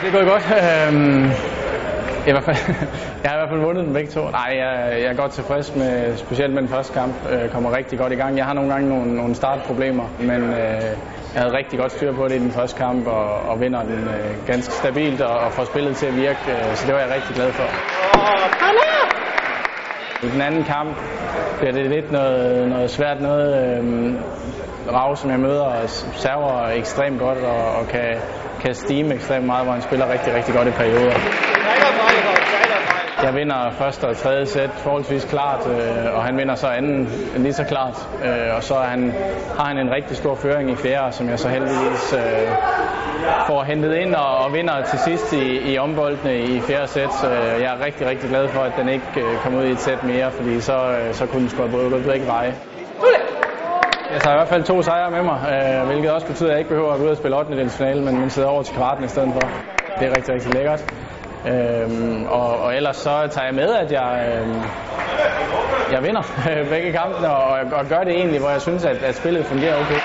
Det er gået godt. Øhm, i hvert fald, jeg har i hvert fald vundet den begge to. Nej, jeg, jeg er godt tilfreds med, specielt med den første kamp. Øh, kommer rigtig godt i gang. Jeg har nogle gange nogle, nogle startproblemer, men øh, jeg havde rigtig godt styr på det i den første kamp, og, og vinder den øh, ganske stabilt og, og får spillet til at virke. Øh, så det var jeg rigtig glad for. I den anden kamp bliver det lidt noget, noget svært noget. Øh, Rav, som jeg møder, server ekstremt godt og, og kan, kan stime ekstremt meget, hvor han spiller rigtig, rigtig godt i perioder. Jeg vinder første og tredje sæt forholdsvis klart, øh, og han vinder så anden lige så klart. Øh, og så er han, har han en rigtig stor føring i fjerde, som jeg så heldigvis øh, får hentet ind og, og vinder til sidst i, i omboldene i fjerde sæt. Så øh, jeg er rigtig, rigtig glad for, at den ikke øh, kom ud i et sæt mere, fordi så, øh, så kunne den sgu have både begge veje. Jeg tager i hvert fald to sejre med mig, øh, hvilket også betyder, at jeg ikke behøver at gå ud og spille 8. finale, men, men sidder over til kvarten i stedet for. Det er rigtig, rigtig lækkert. Øhm, og, og ellers så tager jeg med, at jeg, øhm, jeg vinder begge kampene og, og gør det egentlig, hvor jeg synes, at, at spillet fungerer okay.